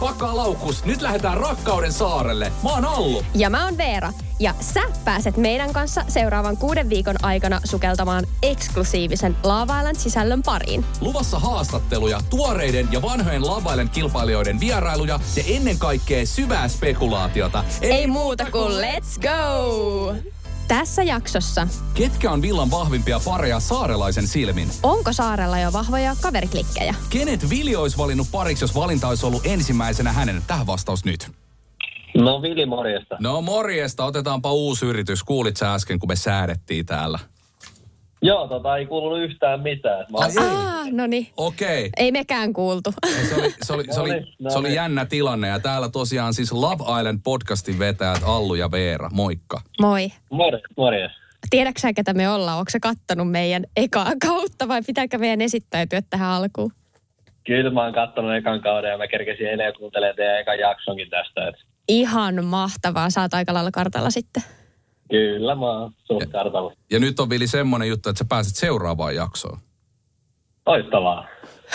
pakkaa laukkus, nyt lähdetään rakkauden saarelle. Mä oon Allu. Ja mä oon Veera. Ja sä pääset meidän kanssa seuraavan kuuden viikon aikana sukeltamaan eksklusiivisen Lava Island sisällön pariin. Luvassa haastatteluja, tuoreiden ja vanhojen Lava Island kilpailijoiden vierailuja ja ennen kaikkea syvää spekulaatiota. Ei muuta kuin let's go! Tässä jaksossa, Ketkä on villan vahvimpia pareja saarelaisen silmin? onko saarella jo vahvoja kaveriklikkejä? Kenet Vili olisi valinnut pariksi, jos valinta olisi ollut ensimmäisenä hänen? Tähän vastaus nyt. No Vili, morjesta. No morjesta, otetaanpa uusi yritys. Kuulit sä äsken, kun me säädettiin täällä? Joo, tota ei kuulunut yhtään mitään. Mä Ai ei. Ah, no niin. Okei. Ei mekään kuultu. Se oli, se, oli, se, oli, No niin, no se oli niin. jännä tilanne ja täällä tosiaan siis Love Island podcastin vetäjät Allu ja Veera. Moikka. Moi. Morjes, morjes. Tiedätkö sä, ketä me ollaan? Onko sä kattonut meidän ekaa kautta vai pitääkö meidän esittäytyä tähän alkuun? Kyllä mä oon kattonut ekan kauden ja mä kerkesin eilen kuuntelemaan teidän ekan jaksonkin tästä. Et Ihan mahtavaa. Saat aika lailla kartalla sitten. Kyllä mä oon kartalla. Ja nyt on Vili semmonen juttu, että sä pääset seuraavaan jaksoon. Loistavaa.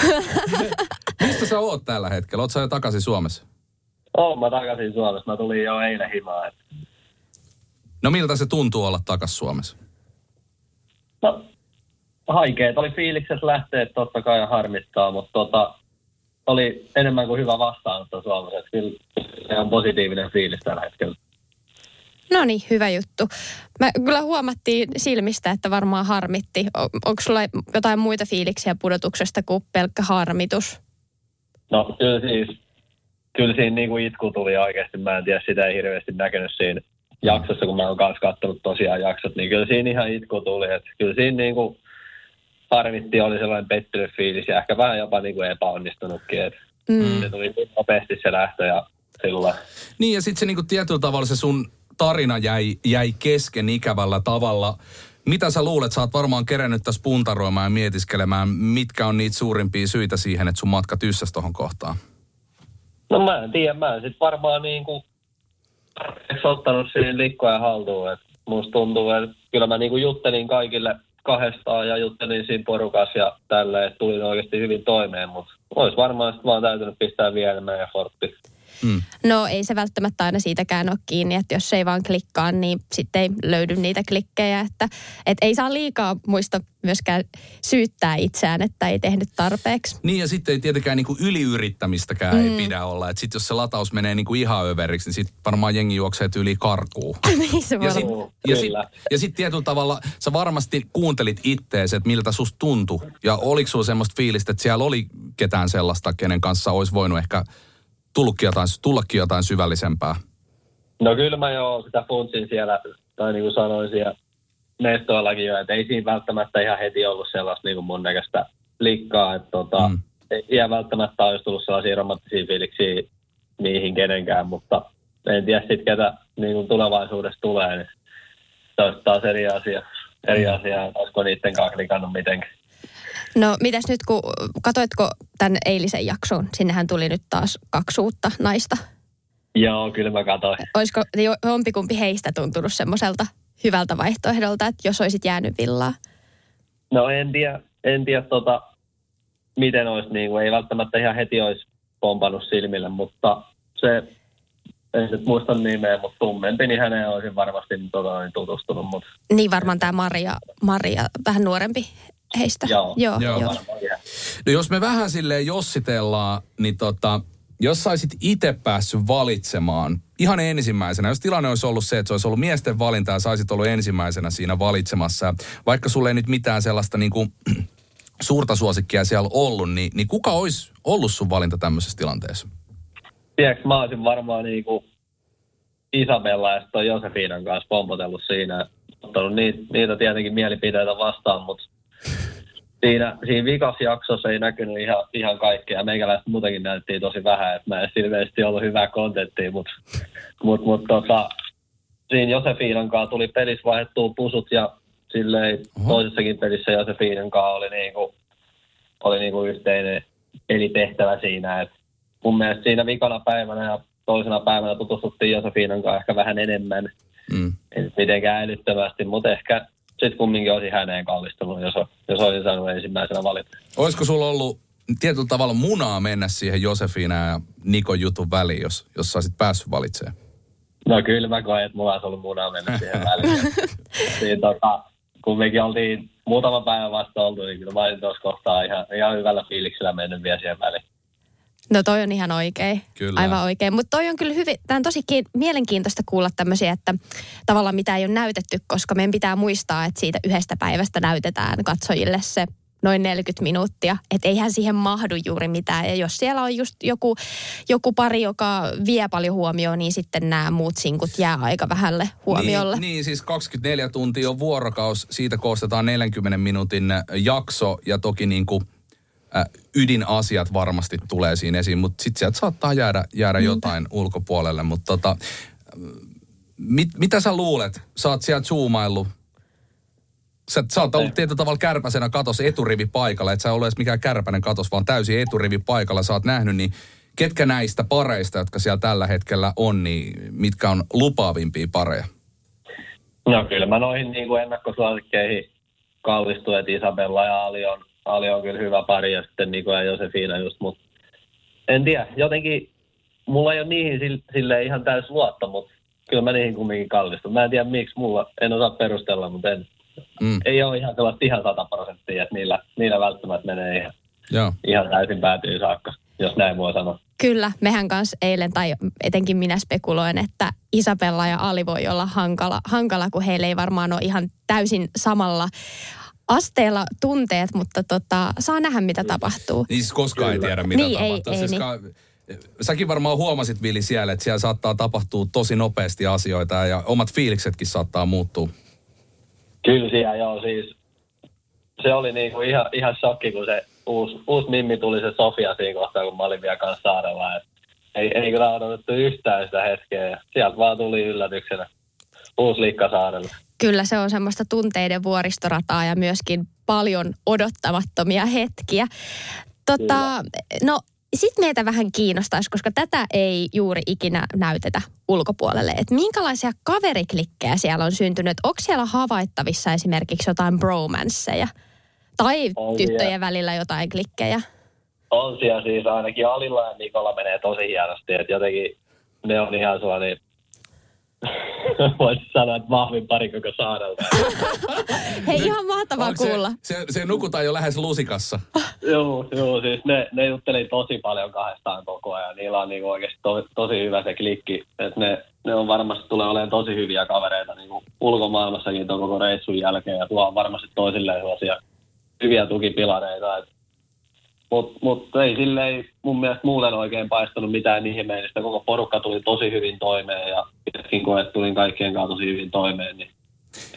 Mistä sä oot tällä hetkellä? Oot sä jo takaisin Suomessa? Oon mä takaisin Suomessa. Mä tulin jo eilen himaan. No miltä se tuntuu olla takas Suomessa? No, haikeet oli fiilikset lähteä totta kai ja harmittaa, mutta tota, oli enemmän kuin hyvä vastaanotto Suomessa. Kyllä se on positiivinen fiilis tällä hetkellä. No niin, hyvä juttu. Mä kyllä huomattiin silmistä, että varmaan harmitti. O- onko sulla jotain muita fiiliksiä pudotuksesta kuin pelkkä harmitus? No kyllä siis, kyllä siinä niinku itku tuli oikeasti. Mä en tiedä, sitä ei hirveästi näkynyt siinä jaksossa, kun mä oon kanssa katsonut tosiaan jaksot, niin kyllä siinä ihan itku tuli. Et kyllä siinä niinku harmitti, oli sellainen pettynyt fiilis ja ehkä vähän jopa niinku epäonnistunutkin. Et Mm. Se tuli niin nopeasti se lähtö ja sillä Niin ja sitten se niinku tietyllä tavalla se sun tarina jäi, jäi kesken ikävällä tavalla. Mitä sä luulet? Sä oot varmaan kerennyt tässä puntaroimaan ja mietiskelemään, mitkä on niitä suurimpia syitä siihen, että sun matka tyssäs tohon kohtaan. No mä en tiedä, mä en sit varmaan niinku tarpeeksi ottanut siinä likkoja haltuun. Et musta tuntuu, että kyllä mä niinku juttelin kaikille kahdestaan ja juttelin siinä porukassa ja tälleen, että tulin oikeasti hyvin toimeen, mutta olisi varmaan sit vaan täytynyt pistää vielä enemmän effortti. Mm. No ei se välttämättä aina siitäkään ole kiinni, että jos ei vaan klikkaa, niin sitten ei löydy niitä klikkejä. Että, et ei saa liikaa muista myöskään syyttää itseään, että ei tehnyt tarpeeksi. Niin ja sitten ei tietenkään niinku yliyrittämistäkään mm. ei pidä olla. Että sitten jos se lataus menee niinku ihan överiksi, niin sitten varmaan jengi juoksee yli karkuun. niin se Ja sitten ja sit, ja sit tietyllä tavalla sä varmasti kuuntelit ittees, että miltä susta tuntui. Ja oliko sulla semmoista fiilistä, että siellä oli ketään sellaista, kenen kanssa olisi voinut ehkä tullutkin jotain, tullakin jotain syvällisempää? No kyllä mä jo sitä funtsin siellä, tai niin kuin sanoin siellä mestoillakin jo, että ei siinä välttämättä ihan heti ollut sellaista niin kuin mun näköistä likkaa, että tota, Mm. mm. ei välttämättä olisi tullut sellaisia romanttisia fiiliksiä niihin kenenkään, mutta en tiedä sitten ketä niin kuin tulevaisuudessa tulee, niin se olisi taas eri asia. Eri asia, että olisiko niiden kanssa klikannut mitenkään. No mitäs nyt, kun katoitko tämän eilisen jakson? Sinnehän tuli nyt taas kaksi uutta naista. Joo, kyllä mä katsoin. Olisiko jo- jompikumpi heistä tuntunut semmoiselta hyvältä vaihtoehdolta, että jos olisit jäänyt villaa? No en tiedä, en tiedä tota, miten olisi, niin kuin, ei välttämättä ihan heti olisi pompannut silmille, mutta se, en nyt muista nimeä, mutta tummempi, niin häneen olisin varmasti tota, niin tutustunut, mutta Niin varmaan tämä Maria, Maria, vähän nuorempi heistä. Joo. joo, Joo. joo. No jos me vähän silleen jossitellaan, niin tota, jos saisit itse päässyt valitsemaan ihan ensimmäisenä, jos tilanne olisi ollut se, että se olisi ollut miesten valinta ja saisit ollut ensimmäisenä siinä valitsemassa, vaikka sulle ei nyt mitään sellaista niin kuin, suurta suosikkia siellä ollut, niin, niin kuka olisi ollut sun valinta tämmöisessä tilanteessa? Tiedätkö, mä olisin varmaan niin kuin Isabella ja sitten Josefinan kanssa pompotellut siinä, ottanut niitä, niitä tietenkin mielipiteitä vastaan, mutta siinä, siinä vikas jaksossa ei näkynyt ihan, ihan kaikkea. Meikäläistä muutenkin näyttiin tosi vähän, että mä en ilmeisesti ollut hyvää kontenttia, mutta mut, mut, tota, siinä Josefinan kanssa tuli pelissä vaihdettua pusut ja silleen Oho. toisessakin pelissä Josefinan kanssa oli, niinku, oli niinku yhteinen pelitehtävä siinä, että mun mielestä siinä vikana päivänä ja toisena päivänä tutustuttiin Josefinan kanssa ehkä vähän enemmän. Mm. Nyt mitenkään älyttömästi, mutta ehkä sitten kumminkin olisin häneen kallistunut, jos, jos olisin saanut ensimmäisenä valita. Olisiko sulla ollut tietyllä tavalla munaa mennä siihen Josefina ja Nikon jutun väliin, jos, jos saisit päässyt valitsemaan? No kyllä mä koen, että mulla olisi ollut munaa mennä siihen väliin. niin, tota, kun mekin oltiin muutama päivä vasta oltu, niin kyllä mä olin tuossa kohtaa ihan, ihan hyvällä fiiliksellä mennyt vielä siihen väliin. No toi on ihan oikein. Kyllä. Aivan oikein. Mutta toi on kyllä hyvin, tämä on tosi ki- mielenkiintoista kuulla tämmöisiä, että tavallaan mitä ei ole näytetty, koska meidän pitää muistaa, että siitä yhdestä päivästä näytetään katsojille se noin 40 minuuttia. Että eihän siihen mahdu juuri mitään. Ja jos siellä on just joku, joku pari, joka vie paljon huomioon, niin sitten nämä muut sinkut jää aika vähälle huomiolle. Niin, niin, siis 24 tuntia on vuorokaus, siitä koostetaan 40 minuutin jakso ja toki niin kuin, ydinasiat varmasti tulee siinä esiin, mutta sitten sieltä saattaa jäädä, jäädä jotain ulkopuolelle. Mutta tota, mit, mitä sä luulet? Sä oot sieltä zoomaillut. Sä, sä oot ollut tietyllä tavalla kärpäsenä katos eturivi paikalla, et sä ole edes mikään kärpänen katos, vaan täysin eturivi paikalla sä oot nähnyt, niin ketkä näistä pareista, jotka siellä tällä hetkellä on, niin mitkä on lupaavimpia pareja? No kyllä mä noihin niin kuin ennakkosuosikkeihin kallistuin, että Isabella ja Ali on, Ali on kyllä hyvä pari ja sitten Niko ja Josefina just, mutta en tiedä, jotenkin mulla ei ole niihin sille, sille ihan täys luotto, mutta kyllä mä niihin kumminkin kallistun. Mä en tiedä miksi mulla, en osaa perustella, mutta en, Mm, ei ole ihan sellaista ihan sata prosenttia, että niillä, niillä välttämättä menee ihan, joo. ihan täysin päätyy saakka, jos näin voi sanoa. Kyllä, mehän kanssa eilen, tai etenkin minä spekuloin, että Isabella ja Ali voi olla hankala, hankala kun heillä ei varmaan ole ihan täysin samalla asteella tunteet, mutta tota, saa nähdä, mitä tapahtuu. Niin siis koskaan ei tiedä, mitä Niin, ei- tapahtuu. ei siis niin. ka- Säkin varmaan huomasit, Vili, siellä, että siellä saattaa tapahtua tosi nopeasti asioita ja omat fiiliksetkin saattaa muuttua. Kyllä siellä joo, siis se oli niinku ihan, ihan shokki, kun se uusi, uusi Mimmi tuli se Sofia siinä kohtaa, kun mä olin vielä kanssa saarella. Et ei, ei kyllä odotettu yhtään sitä hetkeä sieltä vaan tuli yllätyksenä uusi liikka saarella. Kyllä se on semmoista tunteiden vuoristorataa ja myöskin paljon odottamattomia hetkiä. Tota, no sitten meitä vähän kiinnostaisi, koska tätä ei juuri ikinä näytetä ulkopuolelle. Että minkälaisia kaveriklikkejä siellä on syntynyt? Onko siellä havaittavissa esimerkiksi jotain bromansseja? Tai On tyttöjen siellä. välillä jotain klikkejä? On siellä siis ainakin Alilla ja Nikola menee tosi hienosti, että jotenkin ne on ihan sellainen, voisi sanoa, että vahvin pari koko saarelta. Hei, ihan mahtavaa Onko kuulla. Se, se, se nukutaan jo lähes lusikassa. joo, joo, siis ne, ne jutteli tosi paljon kahdestaan koko ajan. Niillä on niinku oikeasti to, tosi hyvä se klikki. että ne, ne on varmasti tulee olemaan tosi hyviä kavereita niinku ulkomaailmassakin ton koko reissun jälkeen. Ja tuo on varmasti toisilleen sellaisia hyviä tukipilareita. Et, Mutta mut ei silleen mun mielestä muuten oikein paistanut mitään ihmeellistä. Koko porukka tuli tosi hyvin toimeen ja itsekin koet tulin kaikkien kanssa tosi hyvin toimeen. Niin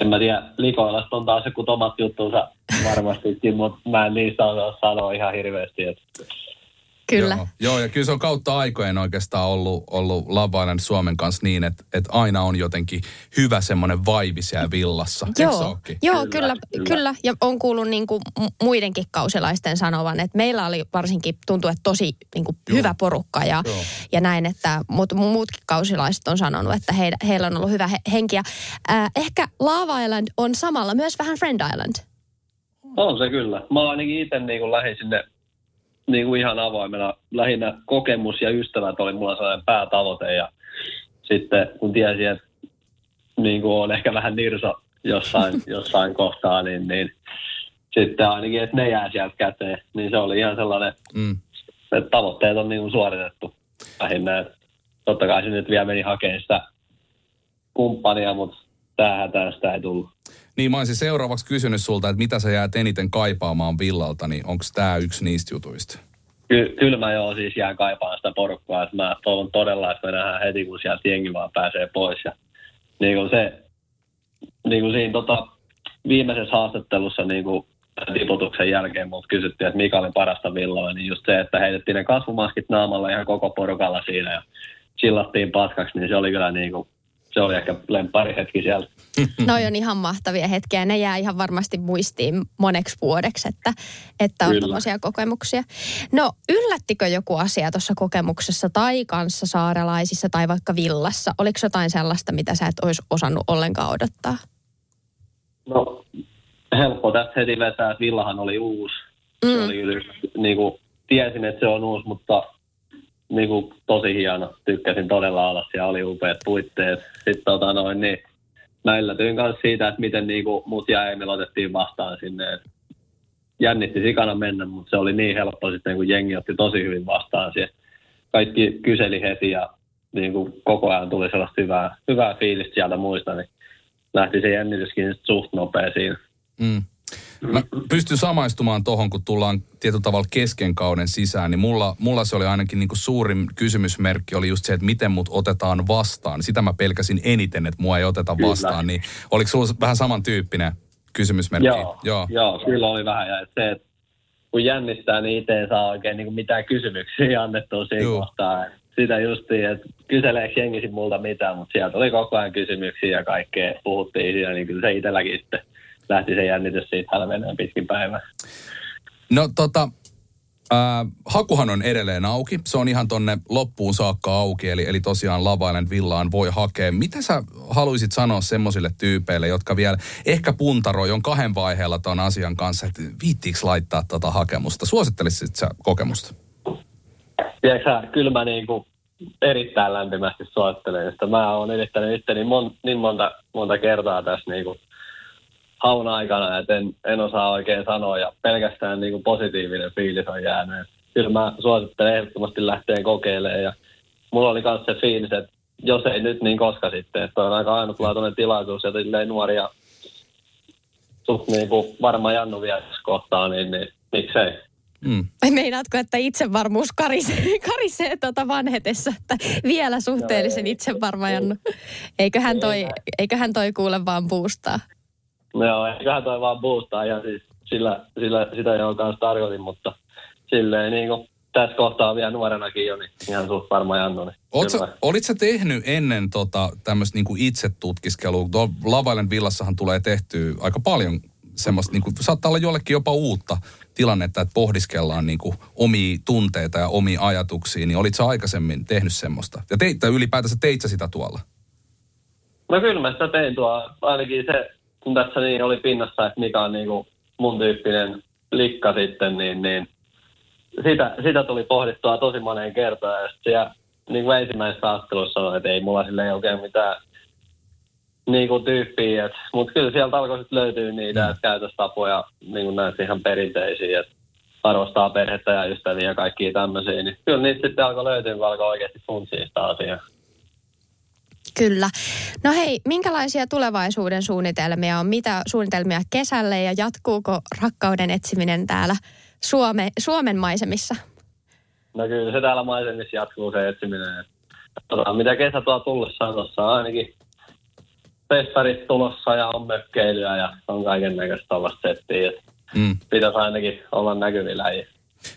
en mä tiedä, Likoilasta on taas joku omat juttunsa varmastikin, mutta mä en niistä osaa sanoa ihan hirveästi. Että Kyllä. Joo, joo, ja kyllä se on kautta aikojen oikeastaan ollut, ollut Love Island Suomen kanssa niin, että, että aina on jotenkin hyvä semmoinen vaivi siellä villassa. Joo, joo Kyllä, kyllä, kyllä. Ja on kuullut niin kuin muidenkin kausilaisten sanovan, että meillä oli varsinkin, tuntuu, että tosi niin kuin Joo. hyvä porukka ja, Joo. ja näin, että mutta muutkin kausilaiset on sanonut, että heillä, heillä on ollut hyvä he, henki. Ja, äh, ehkä Lava Island on samalla myös vähän Friend Island. on se kyllä. Mä ainakin itse niin lähdin sinne niin kuin ihan avoimena. Lähinnä kokemus ja ystävät oli mulla sellainen päätavoite ja sitten kun tiesin, että niin kuin on ehkä vähän nirso jossain, jossain kohtaa, niin, niin sitten ainakin, että ne jää sieltä käteen, niin se oli ihan sellainen Mm. että tavoitteet on niin kuin suoritettu lähinnä. että Totta kai se nyt vielä meni hakemaan sitä kumppania, mutta tämähän tästä ei tullut. Niin mä olisin seuraavaksi kysynyt sulta, että mitä sä jäät eniten kaipaamaan villalta, niin onko tämä yksi niistä jutuista? Ky- kyllä mä joo siis jään kaipaan sitä porukkaa, että mä toivon todella, että me nähdään heti, kun sieltä jengi vaan pääsee pois. Ja niin kuin se, niin kuin siinä tota, viimeisessä haastattelussa niin kuin tiputuksen jälkeen mut kysyttiin, että mikä oli parasta villoa, niin just se, että heitettiin ne kasvumaskit naamalla ihan koko porukalla siinä ja chillattiin paskaksi, niin se oli kyllä niin kuin, se oli ehkä lemppari hetki siellä. Noi on ihan mahtavia hetkiä. Ne jää ihan varmasti muistiin moneksi vuodeksi, että, että on tuommoisia kokemuksia. No yllättikö joku asia tuossa kokemuksessa tai kanssa saarelaisissa tai vaikka villassa? Oliko jotain sellaista, mitä sä et olisi osannut ollenkaan odottaa? No, helppo tästä heti vetää, että Villahan oli uusi. Se Mm. oli kyllä niin kuin tiesin, että se on uusi, mutta niin kuin, tosi hieno. Tykkäsin todella olla siellä, oli upeat puitteet. Sitten tota noin, niin mä yllätyin myös siitä, että miten niin kuin, mut ja Emil otettiin vastaan sinne. Et jännitti sikana mennä, mutta se oli niin helppo sitten, kun jengi otti tosi hyvin vastaan siihen. Kaikki kyseli heti ja niin kuin, koko ajan tuli sellaista hyvää, hyvää fiilistä sieltä muista, niin lähti se jännityskin suht nopea siinä. Mm. Mä pystyn samaistumaan tuohon, kun tullaan tietyllä tavalla kesken kauden sisään, niin mulla, mulla se oli ainakin niin kuin suurin kysymysmerkki oli just se, että miten mut otetaan vastaan. Sitä mä pelkäsin eniten, että mua ei oteta Kyllä. vastaan. Niin oliko sulla vähän samantyyppinen kysymysmerkki? Joo, joo. joo, kyllä oli vähän. Ja se, että kun jännittää, niin itse ei saa oikein niin kuin mitään kysymyksiä annettua siinä Joo. kohtaa. Sitä justiin, että kyseleekö jengi sit multa mitään, mutta sieltä oli koko ajan kysymyksiä ja kaikkea puhuttiin siinä, niin kyllä se itselläkin sitten lähti se jännitys siitä hälveneen pitkin päivää. No tota, äh, hakuhan on edelleen auki. Se on ihan tonne loppuun saakka auki, eli, eli tosiaan Love Island Villaan voi hakea. Mitä sä haluaisit sanoa semmoisille tyypeille, jotka vielä ehkä puntaroi on kahden vaiheella ton asian kanssa, että viittiinkö laittaa tota hakemusta? Suosittelisit sä kokemusta? Tiedätkö kyllä mä niin kuin erittäin lämpimästi suosittelen sitä. Mä oon yrittänyt itteni mon, niin monta, monta kertaa tässä niin kuin haun aikana, että en, en osaa oikein sanoa ja pelkästään niin kuin positiivinen fiilis on jäänyt. Kyllä mä suosittelen ehdottomasti lähteä kokeilemaan ja mulla oli myös se fiilis, että jos ei nyt, niin koska sitten. Että on aika ainutlaatuinen tilaisuus ja silleen nuoria suht niin kuin varmaan Jannu vielä kohtaa, niin, niin miksei. Mm. Ai Meinaatko, että itsevarmuus karisee, karisee tuota vanhetessa, että vielä suhteellisen itsevarma Jannu. Eiköhän toi, eiköhän toi kuule vaan boostaa. No joo, eiköhän toi vaan boostaa ja siis sillä, sillä sitä jo kanssa tarkoitin, mutta silleen niin kuin tässä kohtaa vielä nuorenakin jo, niin ihan suht varma Jannu. Niin Oot kyllä. sä, olit sä tehnyt ennen tota, tämmöistä niinku itsetutkiskelua? Tuo Love Island Villassahan tulee tehtyä aika paljon semmoista, niinku, saattaa olla jollekin jopa uutta tilannetta, että pohdiskellaan niinku omia tunteita ja omia ajatuksia, niin olit sä aikaisemmin tehnyt semmoista? Ja teit, tai ylipäätänsä teit sä sitä tuolla? No kyllä mä sitä tein tuo, ainakin se, kun tässä niin oli pinnassa, että mikä on niin kuin mun tyyppinen likka sitten, niin, niin sitä, sitä tuli pohdittua tosi moneen kertaan. Ja sitten siellä niin kuin ensimmäisessä haastattelussa sanoin, että ei mulla sille ei oikein mitään niin kuin tyyppiä. Mutta kyllä sieltä alkoi sitten löytyä niitä Mm. mm. käytöstapoja niin kuin näistä ihan perinteisiä, että arvostaa perhettä ja ystäviä ja kaikkia tämmöisiä. Niin kyllä niitä sitten alkoi löytyä, kun alkoi oikeasti funtsia sitä asiaa. Kyllä. No hei, minkälaisia tulevaisuuden suunnitelmia on? Mitä suunnitelmia kesälle ja jatkuuko rakkauden etsiminen täällä Suome, Suomen maisemissa? No kyllä se täällä maisemissa jatkuu se etsiminen. Katsotaan mitä kesä tuo tullessaan. Tuossa on ainakin festarit tulossa ja on mökkeilyä ja on kaiken näköistä tällaista settiä. Mm. Pitäisi ainakin olla näkyvillä.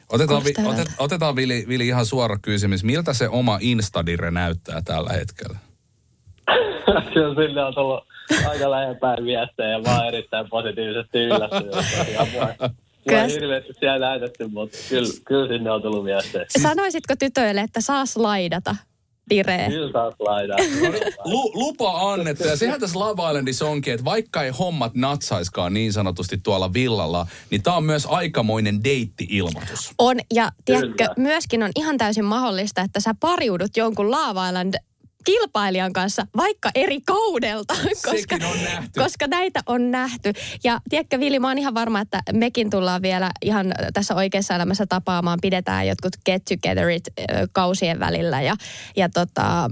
Otetaan, vi, otet, otetaan Vili, Vili ihan suora kysymys. Miltä se oma Instadire näyttää tällä hetkellä? se on sille on tullut aika lähempään viestejä ja mä oon erittäin positiivisesti yllättynyt. Ja mua, mua Kyllä. ei hirveästi siellä näytetty, mutta kyllä, kyllä sinne on tullut viestejä. Sanoisitko tytöille, että saa slaidata direen? Kyllä taas laidaan. Lu, lupa annettu. Ja sehän tässä Love Islandissa onkin, että vaikka ei hommat natsaiskaan niin sanotusti tuolla villalla, niin tämä on myös aikamoinen deitti-ilmoitus. On, ja tiedätkö, Kyllä. myöskin on ihan täysin mahdollista, että sä pariudut jonkun Lava Island kilpailijan kanssa, vaikka eri kaudelta, koska, Sekin on nähty. koska näitä on nähty. Ja tiedätkö, Vili, mä oon ihan varma, että mekin tullaan vielä ihan tässä oikeassa elämässä tapaamaan, pidetään jotkut get togetherit kausien välillä. Ja, ja tota,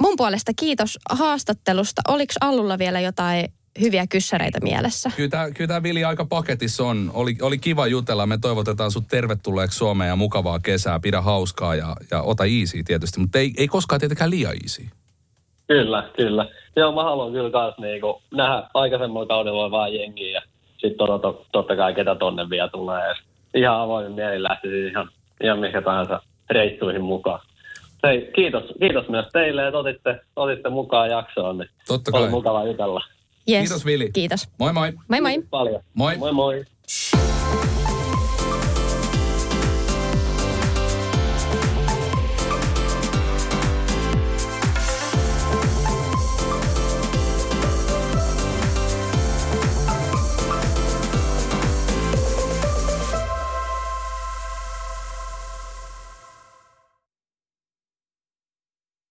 mun puolesta kiitos haastattelusta. Oliko Allulla vielä jotain hyviä kyssäreitä mielessä? Kyllä tämä, kyllä tämä Vili aika paketissa on. Oli, oli kiva jutella. Me toivotetaan sut tervetulleeksi Suomeen ja mukavaa kesää. Pidä hauskaa ja, ja ota easy tietysti, mutta ei, ei koskaan tietenkään liian easy. Kyllä, kyllä. Joo, mä haluan kyllä kans niinku nähdä aikaisemmalla kaudella vaan jengiä ja sitten totta, totta kai ketä tonne vielä tulee. Ja ihan avoimin mieli lähtisin ihan, ihan mikä tahansa reissuihin mukaan. Hei, kiitos, kiitos myös teille, että otitte, otitte mukaan jaksoon. Niin Totta oli kai. mukava jutella. Yes. Kiitos, Vili. Kiitos. Moi moi. Moi moi. Kiitos paljon. Moi. Moi moi.